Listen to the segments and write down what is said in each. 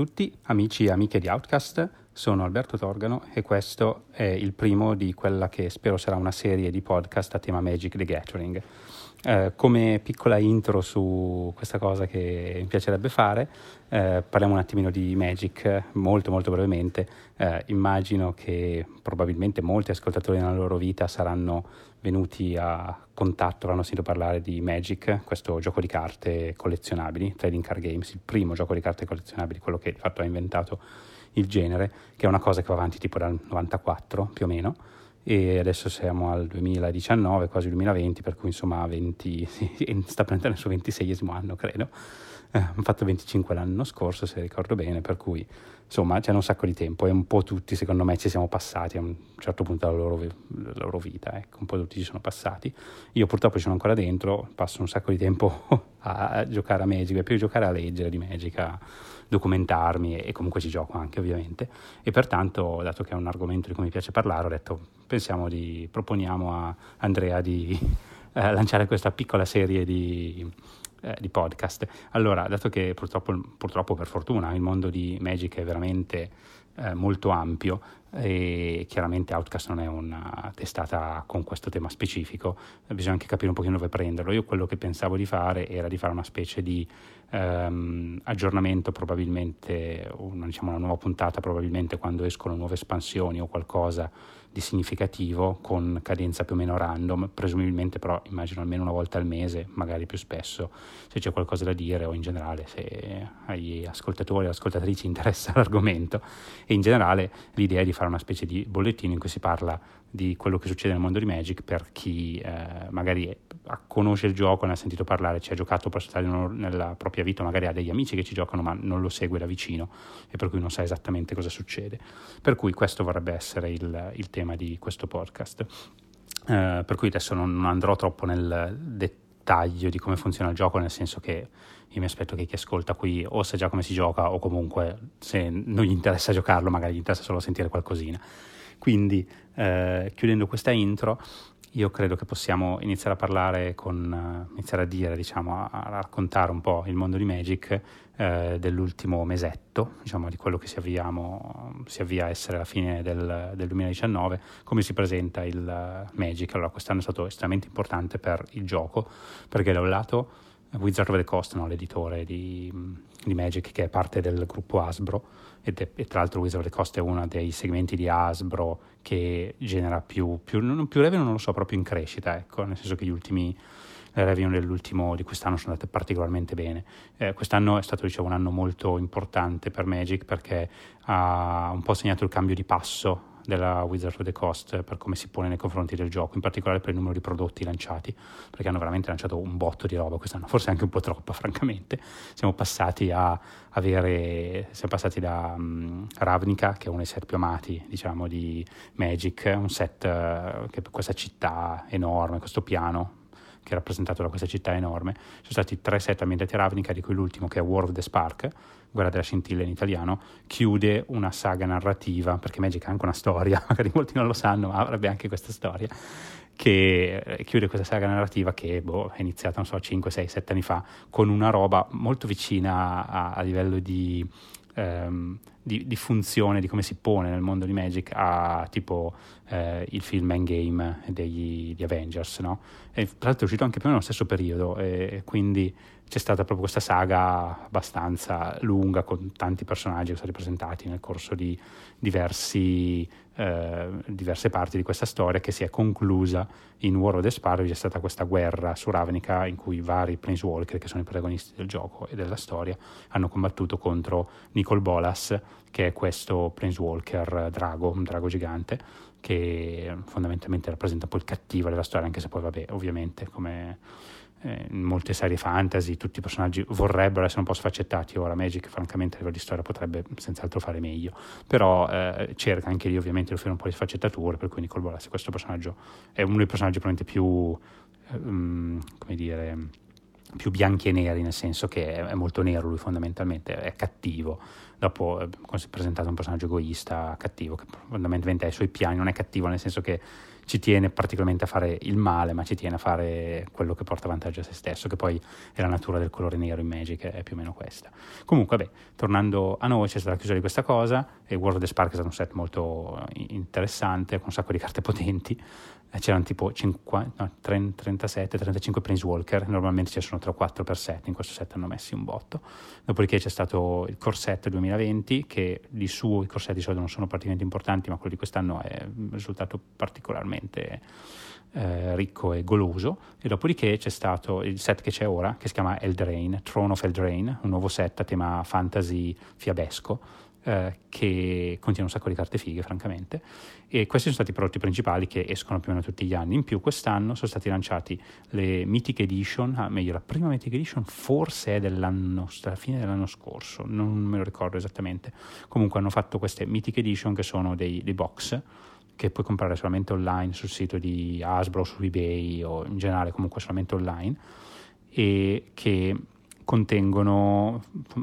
Tutti, amici e amiche di Outcast, sono Alberto Torgano e questo è il primo di quella che spero sarà una serie di podcast a tema Magic the Gathering. Eh, come piccola intro su questa cosa che mi piacerebbe fare, eh, parliamo un attimino di Magic molto molto brevemente. Eh, immagino che probabilmente molti ascoltatori nella loro vita saranno venuti a contatto, avranno sentito parlare di Magic, questo gioco di carte collezionabili, Trading Card Games, il primo gioco di carte collezionabili, quello che di fatto ha inventato il genere, che è una cosa che va avanti tipo dal 94 più o meno e adesso siamo al 2019, quasi 2020, per cui insomma 20, sta prendendo il suo 26 anno credo. Eh, hanno fatto 25 l'anno scorso se ricordo bene, per cui insomma c'è un sacco di tempo e un po' tutti secondo me ci siamo passati a un certo punto della loro, della loro vita, ecco, un po' tutti ci sono passati. Io purtroppo ci sono ancora dentro, passo un sacco di tempo a giocare a Magic, più giocare a leggere di Magic, a documentarmi e, comunque ci gioco anche ovviamente e pertanto dato che è un argomento di cui mi piace parlare ho detto pensiamo di, proponiamo a Andrea di eh, lanciare questa piccola serie di, eh, di, podcast. Allora, dato che purtroppo, purtroppo per fortuna il mondo di Magic è veramente eh, molto ampio e chiaramente Outcast non è una testata con questo tema specifico, bisogna anche capire un pochino dove prenderlo. Io quello che pensavo di fare era di fare una specie di ehm, aggiornamento probabilmente, una, diciamo una nuova puntata probabilmente quando escono nuove espansioni o qualcosa di significativo con cadenza più o meno random, presumibilmente però immagino almeno una volta al mese, magari più spesso, se c'è qualcosa da dire o in generale se agli ascoltatori o ascoltatrici interessa l'argomento. E in generale l'idea è di fare una specie di bollettino in cui si parla di quello che succede nel mondo di Magic per chi eh, magari conosce il gioco, ne ha sentito parlare, ci ha giocato per nella propria vita, magari ha degli amici che ci giocano ma non lo segue da vicino e per cui non sa esattamente cosa succede. Per cui questo vorrebbe essere il, il tema di questo podcast. Eh, per cui adesso non andrò troppo nel dettaglio di come funziona il gioco, nel senso che io mi aspetto che chi ascolta qui o sa già come si gioca o comunque se non gli interessa giocarlo magari gli interessa solo sentire qualcosina. Quindi eh, chiudendo questa intro io credo che possiamo iniziare a parlare con, uh, iniziare a dire, diciamo, a, a, raccontare un po' il mondo di Magic eh, dell'ultimo mesetto, diciamo, di quello che si, avviamo, si avvia a essere la fine del, del 2019, come si presenta il uh, Magic. Allora, quest'anno è stato estremamente importante per il gioco, perché da un lato Wizard of the Coast, no, l'editore di, di, Magic, che è parte del gruppo Hasbro, ed è, tra l'altro Wizard of the Coast è uno dei segmenti di Hasbro che genera più, più, non, più revenue, non lo so, proprio in crescita, ecco, nel senso che gli ultimi le revenue dell'ultimo di quest'anno sono andate particolarmente bene. Eh, quest'anno è stato diciamo, un anno molto importante per Magic perché ha un po' segnato il cambio di passo della Wizard of the Coast per come si pone nei confronti del gioco, in particolare per il numero di prodotti lanciati, perché hanno veramente lanciato un botto di roba quest'anno, forse anche un po' troppa, francamente. Siamo passati a avere, siamo passati da um, Ravnica, che è uno dei set più amati, diciamo, di Magic, un set uh, che questa città enorme, questo piano che è rappresentato da questa città enorme. Sono stati tre set ambientati a Ravnica, di cui l'ultimo, che è War of the Spark, Guerra della scintilla in italiano, chiude una saga narrativa, perché Magic ha anche una storia, magari molti non lo sanno, ma avrebbe anche questa storia, che eh, chiude questa saga narrativa che boh, è iniziata, non so, 5, 6, 7 anni fa, con una roba molto vicina a, a livello di ehm, di, di, funzione, di come si pone nel mondo di Magic a tipo eh, il film Endgame degli Avengers, no? E tra l'altro è uscito anche più o meno nello stesso periodo e quindi c'è stata proprio questa saga abbastanza lunga con tanti personaggi che sono ripresentati nel corso di diversi, eh, diverse parti di questa storia che si è conclusa in War of the Sparrow, c'è stata questa guerra su Ravnica in cui vari Planeswalker che sono i protagonisti del gioco e della storia hanno combattuto contro Nicol Bolas che è questo Planeswalker drago, un drago gigante che fondamentalmente rappresenta poi il cattivo della storia anche se poi vabbè ovviamente come eh, in molte serie fantasy tutti i personaggi vorrebbero essere un po' sfaccettati. Ora Magic francamente a livello di storia potrebbe senz'altro fare meglio. Però eh, cerca anche lì ovviamente di offrire un po' di sfaccettature per cui Nicole Bolas questo personaggio è uno dei personaggi probabilmente più um, come dire più bianchi e neri nel senso che è, molto nero lui fondamentalmente è cattivo. Dopo eh, si è presentato un personaggio egoista cattivo che fondamentalmente ha i suoi piani non è cattivo nel senso che ci tiene particolarmente a fare il male, ma ci tiene a fare quello che porta vantaggio a se stesso, che poi è la natura del colore nero in Magic, è più o meno questa. Comunque, beh, tornando a noi, c'è stata la chiusura di questa cosa, e World of the Spark è stato un set molto interessante, con un sacco di carte potenti, c'erano tipo 50, no, 37-35 Planeswalker, normalmente ci sono 3 o 4 per set, in questo set hanno messi un botto. Dopodiché c'è stato il Corset 2020, che di suo i corsetti di solito non sono particolarmente importanti, ma quello di quest'anno è un risultato particolarmente eh, ricco e goloso. E dopodiché c'è stato il set che c'è ora, che si chiama Eldrain, Throne of Eldrain, un nuovo set a tema fantasy fiabesco eh, che contiene un sacco di carte fighe, francamente. E questi sono stati i prodotti principali che escono più o meno tutti gli anni. In più, quest'anno sono stati lanciati le Mythic Edition, ah, meglio, la prima Mythic Edition forse è dell'anno, alla fine dell'anno scorso, non me lo ricordo esattamente. Comunque hanno fatto queste Mythic Edition che sono dei, dei box che puoi comprare solamente online sul sito di Hasbro, su eBay o in generale comunque solamente online e che contengono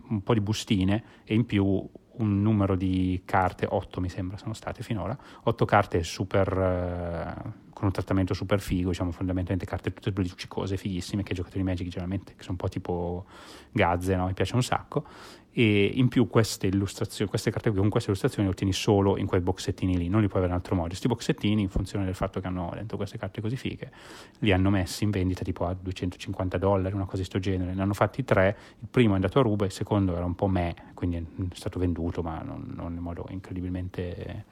un po' di bustine e in più un numero di carte, 8 mi sembra sono state finora, 8 carte super, eh, con un trattamento super figo, diciamo fondamentalmente carte tutte luccicose, fighissime, che i giocatori di Magic generalmente, che sono un po' tipo gazze, no? mi piace un sacco, e in più queste illustrazioni, queste carte qui con queste illustrazioni le ottieni solo in quei boxettini lì, non li puoi avere in altro modo. Questi boxettini, in funzione del fatto che hanno dentro queste carte così fighe, li hanno messi in vendita tipo a 250 dollari, una cosa di questo genere. Ne hanno fatti tre, il primo è andato a ruba, il secondo era un po' me, quindi è stato venduto, ma non, non in modo incredibilmente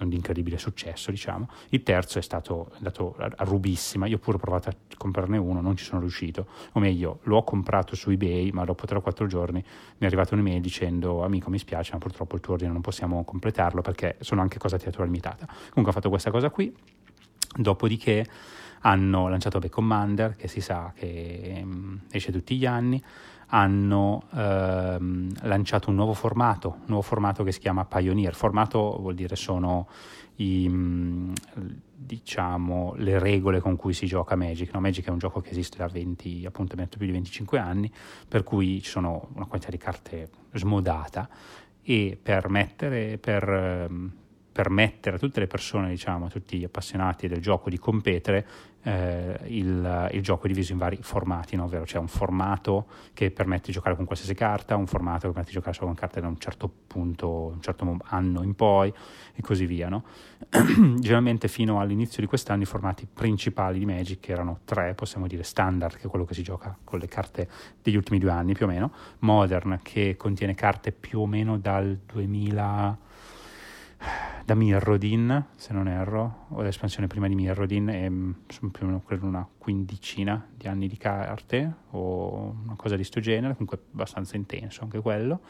non di incredibile successo, diciamo. Il terzo è stato andato a rubissima, io pure ho provato a comprarne uno, non ci sono riuscito, o meglio, l'ho comprato su eBay, ma dopo 3 o 4 giorni mi è arrivata un'email dicendo amico mi spiace, ma purtroppo il tuo ordine non possiamo completarlo perché sono anche cosa teatrale limitata. Comunque ho fatto questa cosa qui, dopodiché hanno lanciato Back Commander, che si sa che um, esce tutti gli anni, hanno ehm, lanciato un nuovo formato, un nuovo formato che si chiama Pioneer. Formato vuol dire sono i, mm, diciamo, le regole con cui si gioca Magic. No? Magic è un gioco che esiste da 20, appunto, più di 25 anni, per cui ci sono una quantità di carte smodata e per mettere, per, ehm, permettere a tutte le persone, diciamo, a tutti gli appassionati del gioco di competere, eh, il, il, gioco è diviso in vari formati, no? ovvero c'è un formato che permette di giocare con qualsiasi carta, un formato che permette di giocare solo con carte da un certo punto, un certo anno in poi e così via. No? Generalmente fino all'inizio di quest'anno i formati principali di Magic erano tre, possiamo dire standard, che è quello che si gioca con le carte degli ultimi due anni più o meno, modern che contiene carte più o meno dal 2000 da Mirrodin, se non erro, o l'espansione prima di Mirrodin, e mm, sono più o meno credo una quindicina di anni di carte o una cosa di questo genere, comunque abbastanza intenso anche quello.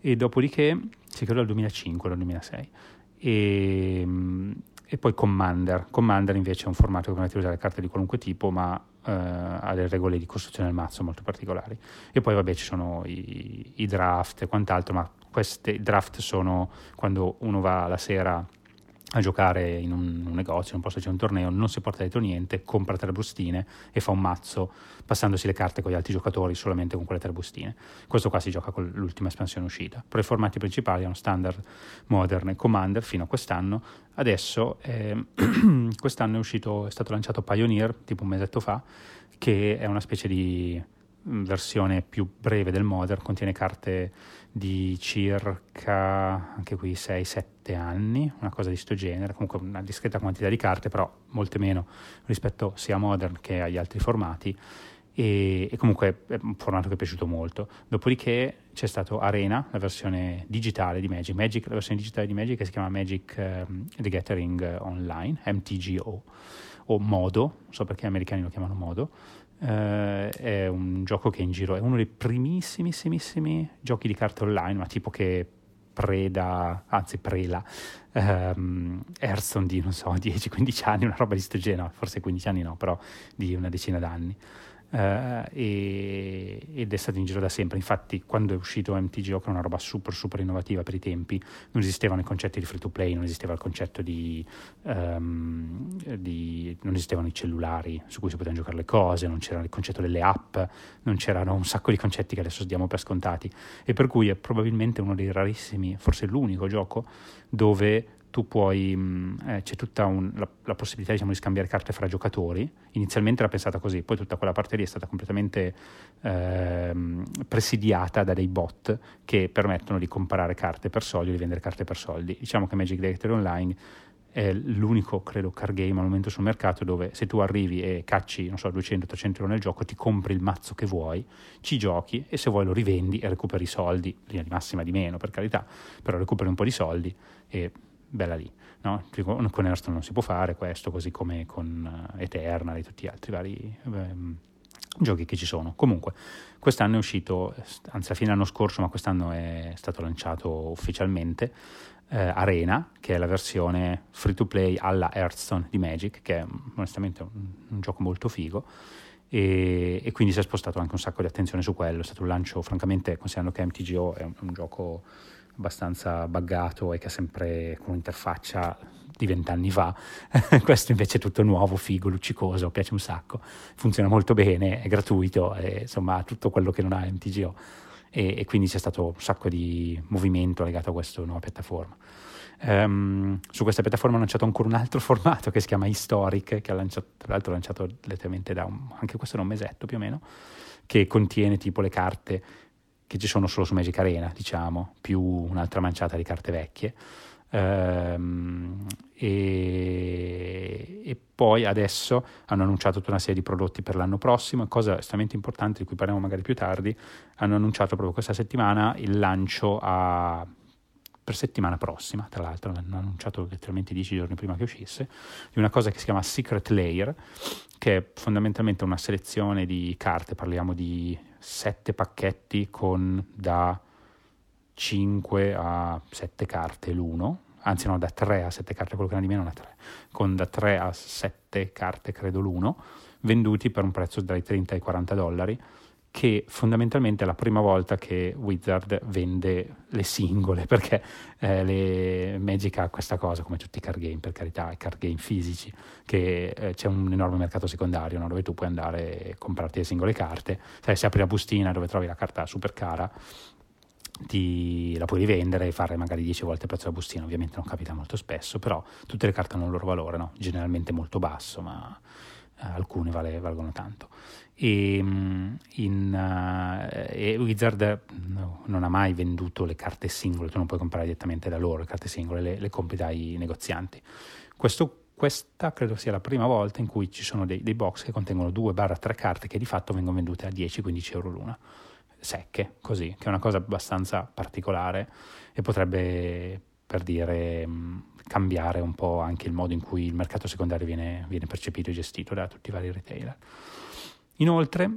E dopodiché, si credo dal 2005 dal 2006. E, mm, e, poi Commander. Commander invece è un formato che permette di usare carte di qualunque tipo, ma eh, ha delle regole di costruzione del mazzo molto particolari. E poi vabbè ci sono i, i draft e quant'altro, ma questi draft sono quando uno va la sera a giocare in un, un negozio, in un posto c'è un torneo, non si porta dietro niente, compra tre bustine e fa un mazzo passandosi le carte con gli altri giocatori solamente con quelle tre bustine. Questo qua si gioca con l'ultima espansione uscita. Però i formati principali erano standard, modern e commander fino a quest'anno. Adesso eh, quest'anno è uscito, è stato lanciato Pioneer tipo un mesetto fa, che è una specie di versione più breve del Modern, contiene carte di circa anche qui 6-7 anni, una cosa di questo genere, comunque una discreta quantità di carte, però molte meno rispetto sia a Modern che agli altri formati. E, e, comunque è un formato che è piaciuto molto. Dopodiché c'è stato Arena, la versione digitale di Magic, Magic la versione digitale di Magic che si chiama Magic um, The Gathering Online, MTGO, o Modo, non so perché gli americani lo chiamano Modo, Uh, è un gioco che è in giro, è uno dei primissimissimi giochi di carte online, ma tipo che preda, anzi prela, um, Hearthstone di, non so, 10-15 anni, una roba di questo genere, forse 15 anni no, però di una decina d'anni eh, ed è stato in giro da sempre. Infatti, quando è uscito MTGO, che è una roba super, super innovativa per i tempi, non esistevano i concetti di free to play, non esisteva il concetto di, um, di, non esistevano i cellulari su cui si potevano giocare le cose, non c'era il concetto delle app, non c'erano un sacco di concetti che adesso diamo per scontati. E per cui è probabilmente uno dei rarissimi, forse l'unico gioco dove tu puoi, mh, eh, c'è tutta un, la, la, possibilità diciamo, di scambiare carte fra giocatori. Inizialmente era pensata così, poi tutta quella parte lì è stata completamente eh, presidiata da dei bot che permettono di comprare carte per soldi di vendere carte per soldi. Diciamo che Magic Directory Online è l'unico, credo, card game al momento sul mercato dove se tu arrivi e cacci, non so, 200-300 euro nel gioco, ti compri il mazzo che vuoi, ci giochi e se vuoi lo rivendi e recuperi i soldi, linea di massima di meno per carità, però recuperi un po' di soldi e bella lì. No? Con Hearthstone non si può fare questo, così come con uh, Eternal e tutti gli altri vari um, giochi che ci sono. Comunque, quest'anno è uscito, anzi a fine anno scorso, ma quest'anno è stato lanciato ufficialmente, eh, Arena, che è la versione free to play alla Hearthstone di Magic, che è onestamente un, un gioco molto figo. E, e, quindi si è spostato anche un sacco di attenzione su quello. È stato un lancio, francamente, considerando che MTGO è un, un gioco abbastanza buggato e che ha sempre con un'interfaccia di vent'anni fa. Questo invece è tutto nuovo, figo, luccicoso, piace un sacco, funziona molto bene, è gratuito, è, insomma tutto quello che non ha MTGO e, e, quindi c'è stato un sacco di movimento legato a questa nuova piattaforma. Um, su questa piattaforma ha lanciato ancora un altro formato che si chiama Historic, che ha lanciato, tra l'altro lanciato letteralmente da un, anche questo da un mesetto più o meno, che contiene tipo le carte che ci sono solo su Magic Arena, diciamo, più un'altra manciata di carte vecchie. Um, e, e, poi adesso hanno annunciato tutta una serie di prodotti per l'anno prossimo, cosa estremamente importante di cui parliamo magari più tardi, hanno annunciato proprio questa settimana il lancio a, per settimana prossima, tra l'altro. Hanno annunciato letteralmente dieci giorni prima che uscisse, di una cosa che si chiama Secret Layer, che è fondamentalmente una selezione di carte, parliamo di sette pacchetti con da 5 a 7 carte l'uno, anzi no, da 3 a 7 carte, quello che ne di meno è 3, con da 3 a 7 carte credo l'uno, venduti per un prezzo dai 30 ai 40 dollari, che fondamentalmente è la prima volta che Wizard vende le singole, perché eh, le Magic ha questa cosa, come tutti i card game, per carità, i card game fisici, che eh, c'è un enorme mercato secondario no? dove tu puoi andare e comprarti le singole carte, cioè, se apri la bustina dove trovi la carta super cara, ti, la puoi rivendere e fare magari 10 volte il prezzo della bustina, ovviamente non capita molto spesso, però tutte le carte hanno il loro valore, no? generalmente molto basso, ma eh, alcune vale, valgono tanto. E, mm, in, uh, e Wizard no, non ha mai venduto le carte singole, tu non puoi comprare direttamente da loro le carte singole, le, le compri dai negozianti. Questo, questa credo sia la prima volta in cui ci sono dei, dei box che contengono 2-3 carte che di fatto vengono vendute a 10-15 euro l'una secche, così, che è una cosa abbastanza particolare e potrebbe, per dire, mm, cambiare un po' anche il modo in cui il mercato secondario viene, viene percepito e gestito da tutti i vari retailer. Inoltre,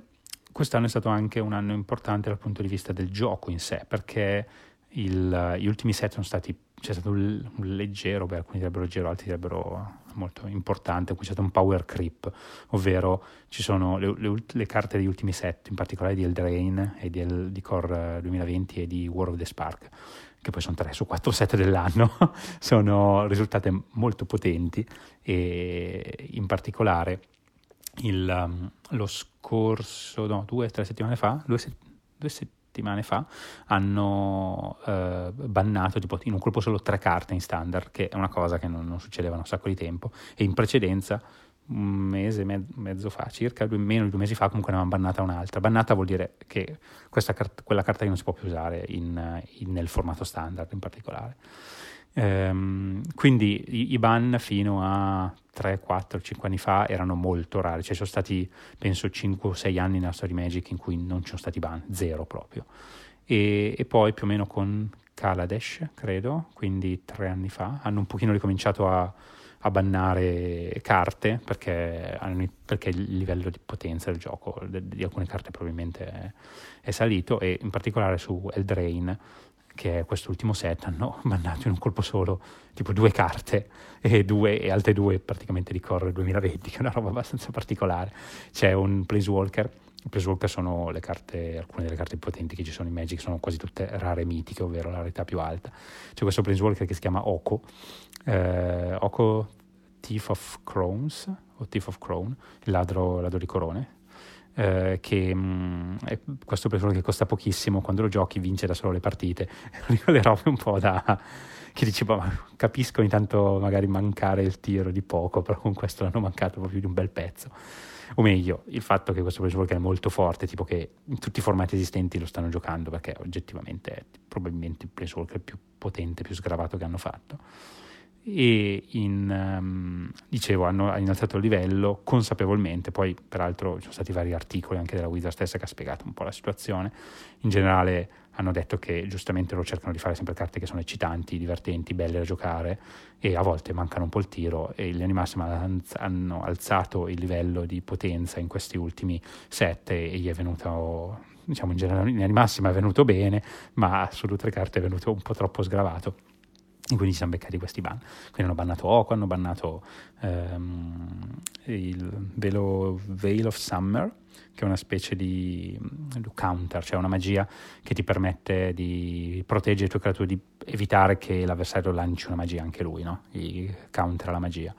quest'anno è stato anche un anno importante dal punto di vista del gioco in sé, perché il, gli ultimi set sono stati c'è stato un, un leggero, beh, alcuni direbbero leggero, altri direbbero molto importante, qui c'è stato un power creep, ovvero ci sono le, le, le, carte degli ultimi set, in particolare di Eldrain e di, di Core 2020 e di War of the Spark, che poi sono tre su quattro set dell'anno, sono risultate molto potenti e in particolare il, um, lo scorso, no, due o tre settimane fa, due, se, due settimane fa hanno eh, bannato tipo, in un colpo solo tre carte in standard, che è una cosa che non, non succedeva da un sacco di tempo, e in precedenza un mese e mezzo fa, circa due, meno di due mesi fa, comunque ne avevano bannata un'altra. Bannata vuol dire che cart- quella carta non si può più usare in, in, nel formato standard in particolare. Ehm, quindi i, ban fino a 3, 4, 5 anni fa erano molto rari, cioè sono stati penso 5 o 6 anni nella storia di Magic in cui non ci sono stati ban, zero proprio. E, e poi più o meno con Kaladesh, credo, quindi tre anni fa, hanno un pochino ricominciato a, a bannare carte perché, perché, il livello di potenza del gioco di, di alcune carte probabilmente è, è, salito e in particolare su Eldrain che è quest'ultimo set, hanno bannato in un colpo solo tipo due carte e, due, e altre due praticamente di Core 2020, che è una roba abbastanza particolare. C'è un Planeswalker, i Planeswalker sono le carte, alcune delle carte potenti che ci sono in Magic, sono quasi tutte rare mitiche, ovvero la rarità più alta. C'è questo Planeswalker che si chiama Oko, eh, Oko Thief of Crowns, o Thief of Crown, il ladro, ladro di corone, eh, che mh, mm, questo planeswalker che costa pochissimo, quando lo giochi vince da solo le partite, le robe un po' da che dici, ma capisco intanto magari mancare il tiro di poco, però con questo l'hanno mancato proprio di un bel pezzo. O meglio, il fatto che questo planeswalker è molto forte, tipo che in tutti i formati esistenti lo stanno giocando, perché oggettivamente è probabilmente il planeswalker più potente, più sgravato che hanno fatto e in, um, dicevo hanno innalzato il livello consapevolmente poi peraltro ci sono stati vari articoli anche della Wizard stessa che ha spiegato un po' la situazione. In generale hanno detto che giustamente loro cercano di fare sempre carte che sono eccitanti, divertenti, belle da giocare e a volte mancano un po' il tiro e gli Animassima hanno alzato il livello di potenza in questi ultimi set e gli è venuto diciamo in generale in Animassima è venuto bene ma sulle altre carte è venuto un po' troppo sgravato e quindi ci siamo beccati questi ban. Quindi hanno bannato Oco, hanno bannato ehm, il velo Veil of Summer, che è una specie di, di, counter, cioè una magia che ti permette di proteggere le tue creature, di evitare che l'avversario lanci una magia anche lui, no? I counter alla magia.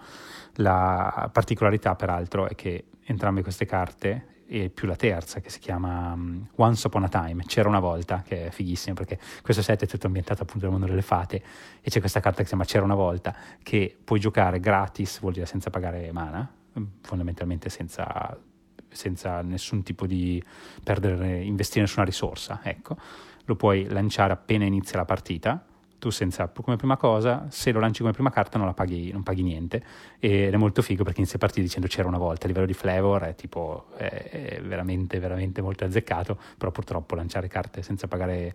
La particolarità, peraltro, è che entrambe queste carte e più la terza che si chiama um, Once Upon a Time, c'era una volta, che è fighissimo perché questo set è tutto ambientato appunto nel mondo delle fate e c'è questa carta che si chiama C'era una volta che puoi giocare gratis, vuol dire senza pagare mana, mm, fondamentalmente senza, senza nessun tipo di perdere, investire nessuna risorsa, ecco. Lo puoi lanciare appena inizia la partita tu senza, come prima cosa, se lo lanci come prima carta non, la paghi, non paghi niente. Ed è molto figo perché inizia a partire dicendo c'era una volta, a livello di flavor è tipo è, è veramente veramente molto azzeccato, però purtroppo lanciare carte senza pagare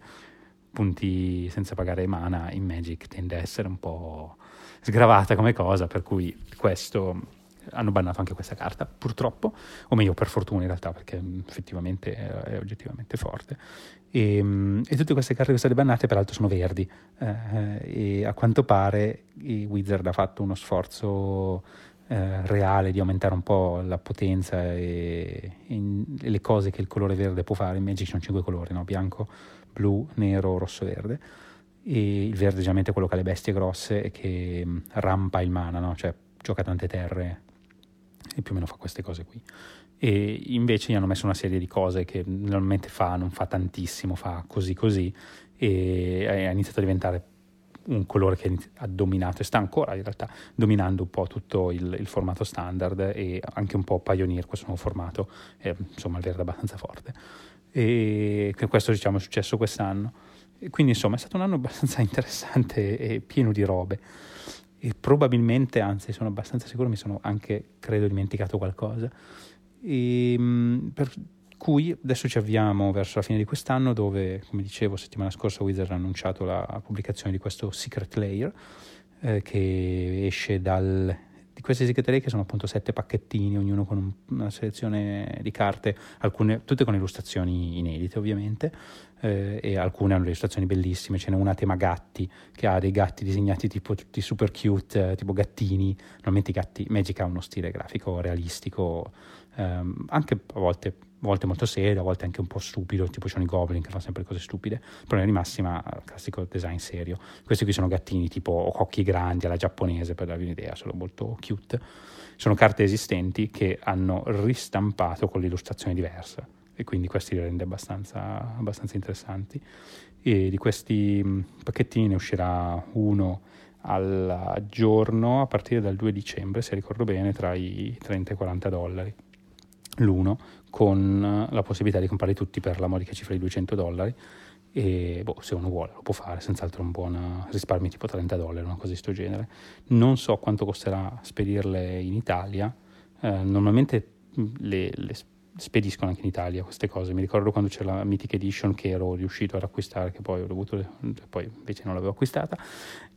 punti, senza pagare mana in Magic tende a essere un po' sgravata come cosa, per cui questo hanno bannato anche questa carta, purtroppo, o meglio per fortuna in realtà, perché effettivamente è, oggettivamente forte. E, ehm, e, tutte queste carte che sono state bannate peraltro sono verdi eh, e a quanto pare i Wizard ha fatto uno sforzo eh, reale di aumentare un po' la potenza e, e, le cose che il colore verde può fare. In Magic ci sono cinque colori, no? bianco, blu, nero, rosso, verde. E il verde generalmente è quello che ha le bestie grosse e che mm, rampa il mana, no? cioè gioca tante terre e più o meno fa queste cose qui. E invece gli hanno messo una serie di cose che normalmente fa, non fa tantissimo, fa così così e ha iniziato a diventare un colore che ha dominato e sta ancora in realtà dominando un po' tutto il, il formato standard e anche un po' Pioneer, questo nuovo formato, è, insomma il verde abbastanza forte. E questo diciamo è successo quest'anno. E quindi insomma è stato un anno abbastanza interessante e pieno di robe e probabilmente, anzi sono abbastanza sicuro, mi sono anche, credo, dimenticato qualcosa. E, ehm, per cui adesso ci avviamo verso la fine di quest'anno dove, come dicevo, settimana scorsa Wizard ha annunciato la pubblicazione di questo Secret Layer eh, che esce dal di questi Secret Layer che sono appunto sette pacchettini, ognuno con un, una selezione di carte, alcune, tutte con illustrazioni inedite ovviamente, eh, e alcune hanno illustrazioni bellissime, ce n'è una a tema gatti che ha dei gatti disegnati tipo tutti super cute, eh, tipo gattini, normalmente i gatti, Magic ha uno stile grafico realistico, ehm, anche a volte, a volte molto serio, a volte anche un po' stupido, tipo sono i goblin che fanno sempre cose stupide, però in massima classico design serio. Questi qui sono gattini tipo occhi grandi alla giapponese per darvi un'idea, sono molto cute. Sono carte esistenti che hanno ristampato con l'illustrazione diversa e quindi questi li rende abbastanza, abbastanza interessanti. E di questi mm, pacchettini ne uscirà uno al giorno a partire dal 2 dicembre, se ricordo bene, tra i 30 e i 40 dollari l'uno, con la possibilità di comprarli tutti per la modica cifra di 200 dollari. E boh, se uno vuole lo può fare, senz'altro un buon risparmio tipo 30 dollari, una cosa di questo genere. Non so quanto costerà spedirle in Italia. Eh, normalmente mm, le, le spediscono anche in Italia queste cose. Mi ricordo quando c'era la Mythic Edition che ero riuscito ad acquistare, che poi ho dovuto, poi invece non l'avevo acquistata,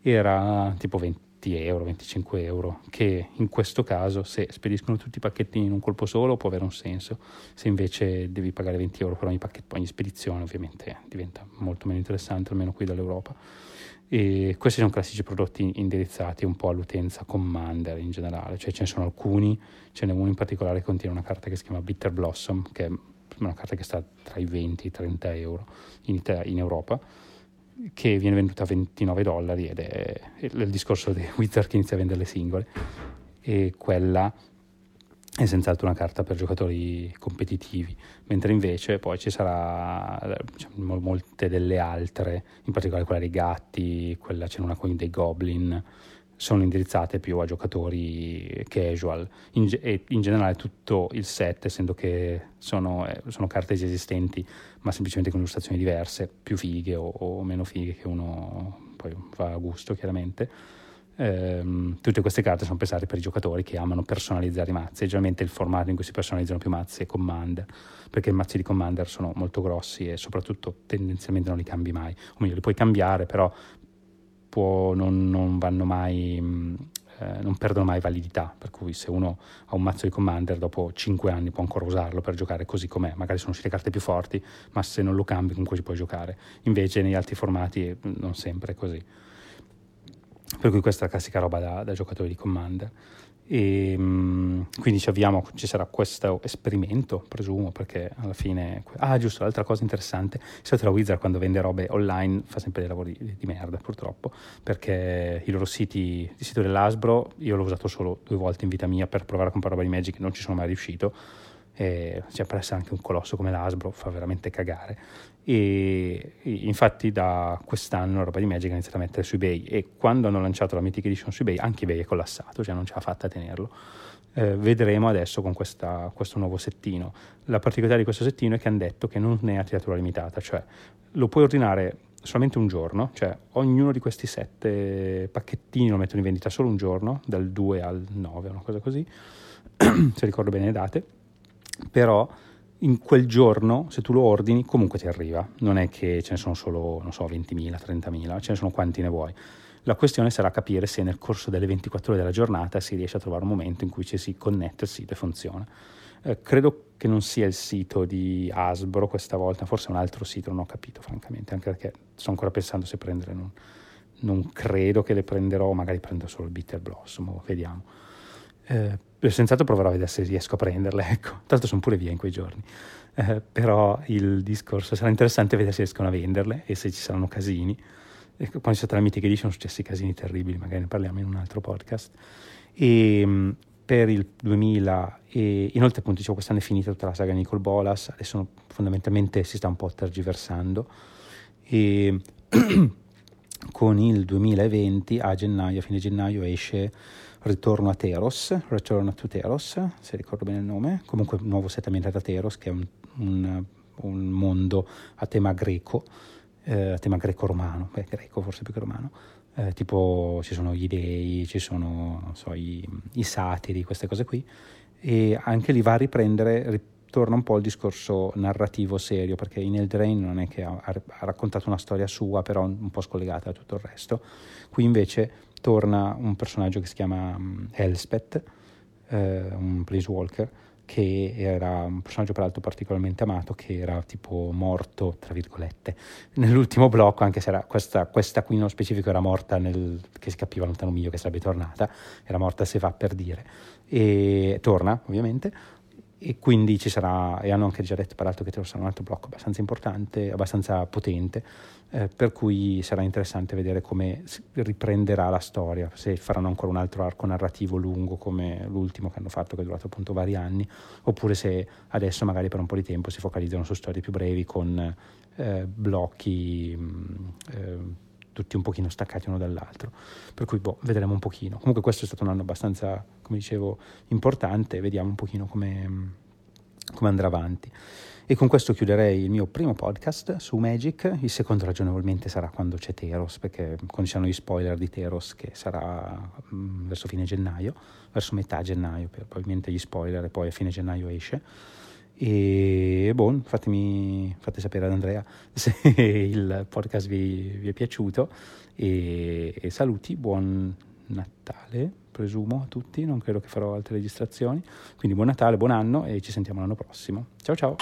era tipo 20 euro, 25 euro, che in questo caso se spediscono tutti i pacchettini in un colpo solo può avere un senso, se invece devi pagare 20 euro per ogni pacchetto, ogni spedizione ovviamente diventa molto meno interessante, almeno qui dall'Europa. E questi sono classici prodotti indirizzati un po' all'utenza Commander in generale, cioè ce ne sono alcuni, ce n'è uno in particolare che contiene una carta che si chiama Bitter Blossom, che è una carta che sta tra i 20 e i 30 euro in, in Europa, che viene venduta a 29 dollari ed è, è il discorso di Wizard che inizia a vendere le singole. E quella è senz'altro una carta per giocatori competitivi, mentre invece poi ci sarà diciamo, molte delle altre, in particolare quella dei gatti, quella c'è una con dei goblin, sono indirizzate più a giocatori casual. In, e in generale tutto il set, essendo che sono, eh, sono carte esistenti, ma semplicemente con illustrazioni diverse, più fighe o, o meno fighe che uno poi fa a gusto chiaramente ehm, tutte queste carte sono pensate per i giocatori che amano personalizzare i mazzi generalmente il formato in cui si personalizzano più mazzi è Commander perché i mazzi di Commander sono molto grossi e soprattutto tendenzialmente non li cambi mai. O meglio li puoi cambiare però può, non, non, vanno mai eh, non perdono mai validità. Per cui se uno ha un mazzo di Commander dopo 5 anni può ancora usarlo per giocare così com'è. Magari sono uscite carte più forti ma se non lo cambi comunque ci puoi giocare. Invece negli altri formati non sempre è così per cui questa è la classica roba da, da giocatore di Commander. E, um, quindi ci avviamo, ci sarà questo esperimento, presumo, perché alla fine... Ah, giusto, l'altra cosa interessante, se la Wizard quando vende robe online fa sempre dei lavori di, di merda, purtroppo, perché i loro siti, il sito dell'Asbro, io l'ho usato solo due volte in vita mia per provare a comprare roba di Magic, non ci sono mai riuscito, e cioè, per essere anche un colosso come l'Asbro fa veramente cagare e infatti da quest'anno roba di Magic ha iniziato a mettere su eBay e quando hanno lanciato la Mythic Edition su eBay anche eBay è collassato, cioè non ce l'ha fatta a tenerlo. Eh, vedremo adesso con questa, questo nuovo settino. La particolarità di questo settino è che hanno detto che non è a tiratura limitata, cioè lo puoi ordinare solamente un giorno, cioè ognuno di questi sette pacchettini lo mettono in vendita solo un giorno, dal 2 al 9, una cosa così, se ricordo bene le date, però in quel giorno, se tu lo ordini, comunque ti arriva. Non è che ce ne sono solo, non so, 20.000, 30.000, ce ne sono quanti ne vuoi. La questione sarà capire se nel corso delle 24 ore della giornata si riesce a trovare un momento in cui ci si connette il sito e funziona. Eh, credo che non sia il sito di Asbro questa volta, forse un altro sito, non ho capito francamente, anche perché sto ancora pensando se prendere, non, non credo che le prenderò, magari prendo solo il Bitter Blossom, vediamo. Eh, senz'altro proverò a vedere se riesco a prenderle, ecco. L'altro sono pure via in quei giorni. Eh, però il discorso sarà interessante vedere se riescono a venderle e se ci saranno casini. E quando c'è stata la Mythic Edition sono successi casini terribili, magari ne parliamo in un altro podcast. E mm, per il 2000, e inoltre appunto dicevo quest'anno è finita tutta la saga Nicole Bolas, adesso fondamentalmente si sta un po' tergiversando. E con il 2020 a gennaio, a fine gennaio esce Ritorno a Teros, Return to Teros, se ricordo bene il nome, comunque un nuovo set ambientato a Teros che è un, un, un mondo a tema greco, eh, a tema greco-romano, beh greco forse più che romano, eh, tipo ci sono gli dei, ci sono so, i, i, satiri, queste cose qui, e anche lì va a riprendere, ritorna un po' il discorso narrativo serio, perché in Eldrain non è che ha, ha raccontato una storia sua, però un po' scollegata da tutto il resto, qui invece torna un personaggio che si chiama mm, Elspeth, eh, un Planeswalker, che era un personaggio peraltro particolarmente amato, che era tipo morto, tra virgolette, nell'ultimo blocco, anche se era questa, questa qui nello specifico era morta, nel, che si capiva lontano mio che sarebbe tornata, era morta se va per dire, e torna ovviamente, e quindi ci sarà, e hanno anche già detto peraltro che sarà un altro blocco abbastanza importante, abbastanza potente, eh, per cui sarà interessante vedere come riprenderà la storia, se faranno ancora un altro arco narrativo lungo come l'ultimo che hanno fatto, che è durato appunto vari anni, oppure se adesso magari per un po' di tempo si focalizzano su storie più brevi con eh, blocchi... Mh, eh, tutti un pochino staccati uno dall'altro. Per cui boh, vedremo un pochino. Comunque questo è stato un anno abbastanza, come dicevo, importante, vediamo un pochino come, come andrà avanti. E con questo chiuderei il mio primo podcast su Magic, il secondo ragionevolmente sarà quando c'è Teros, perché quando ci saranno gli spoiler di Teros che sarà mm, verso fine gennaio, verso metà gennaio, probabilmente gli spoiler e poi a fine gennaio esce. E boh, fatemi, fate sapere ad Andrea se il podcast vi, vi è piaciuto e, e, saluti, buon Natale presumo a tutti, non credo che farò altre registrazioni, quindi buon Natale, buon anno e ci sentiamo l'anno prossimo. Ciao ciao!